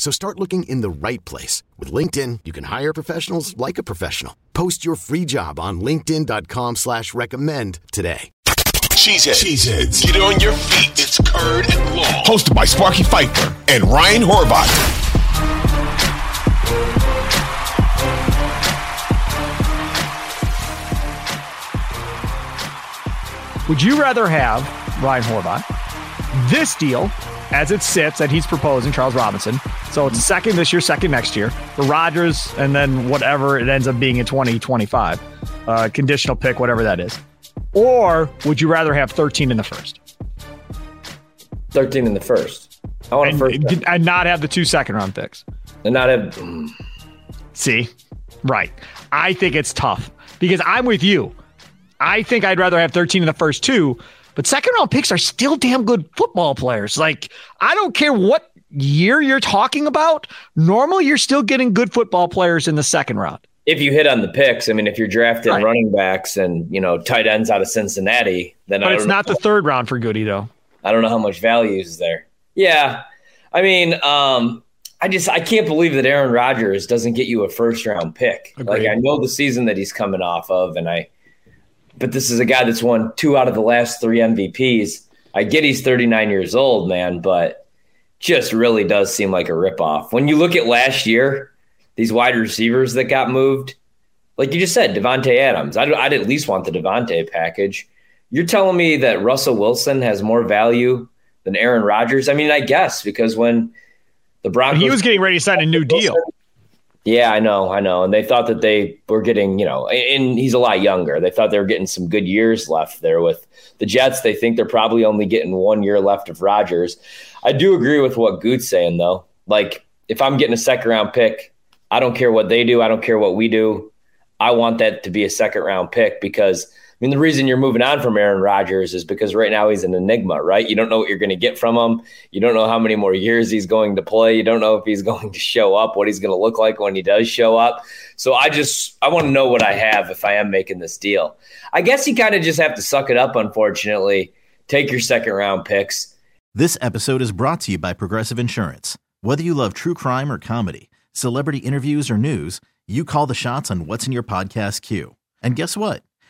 So start looking in the right place. With LinkedIn, you can hire professionals like a professional. Post your free job on linkedin.com slash recommend today. Cheeseheads. Cheeseheads. Get on your feet. It's Curd and Long. Hosted by Sparky Fifer and Ryan Horvat. Would you rather have Ryan Horvat this deal as it sits that he's proposing, Charles Robinson? So it's second this year, second next year for Rodgers, and then whatever it ends up being in 2025, uh, conditional pick, whatever that is. Or would you rather have 13 in the first? 13 in the first. I want a first. And, and not have the two second round picks. And not have. See, right. I think it's tough because I'm with you. I think I'd rather have 13 in the first two, but second round picks are still damn good football players. Like, I don't care what year you're talking about. Normally, you're still getting good football players in the second round. If you hit on the picks, I mean, if you're drafting right. running backs and you know tight ends out of Cincinnati, then but it's not know. the third round for Goody though. I don't know how much value is there. Yeah, I mean, um, I just I can't believe that Aaron Rodgers doesn't get you a first round pick. Agreed. Like I know the season that he's coming off of, and I but this is a guy that's won two out of the last three MVPs. I get he's 39 years old, man, but just really does seem like a ripoff. When you look at last year, these wide receivers that got moved, like you just said, Davante Adams. I'd, I'd at least want the Davante package. You're telling me that Russell Wilson has more value than Aaron Rodgers? I mean, I guess because when the Broncos, he was getting ready to sign a new deal. Yeah, I know, I know. And they thought that they were getting, you know, and he's a lot younger. They thought they were getting some good years left there with the Jets. They think they're probably only getting one year left of Rodgers. I do agree with what Goot's saying, though. Like, if I'm getting a second round pick, I don't care what they do. I don't care what we do. I want that to be a second round pick because mean, the reason you're moving on from Aaron Rodgers is because right now he's an enigma, right? You don't know what you're going to get from him. You don't know how many more years he's going to play. You don't know if he's going to show up, what he's going to look like when he does show up. So I just I want to know what I have if I am making this deal. I guess you kind of just have to suck it up, unfortunately. Take your second round picks. This episode is brought to you by Progressive Insurance. Whether you love true crime or comedy, celebrity interviews or news, you call the shots on what's in your podcast queue. And guess what?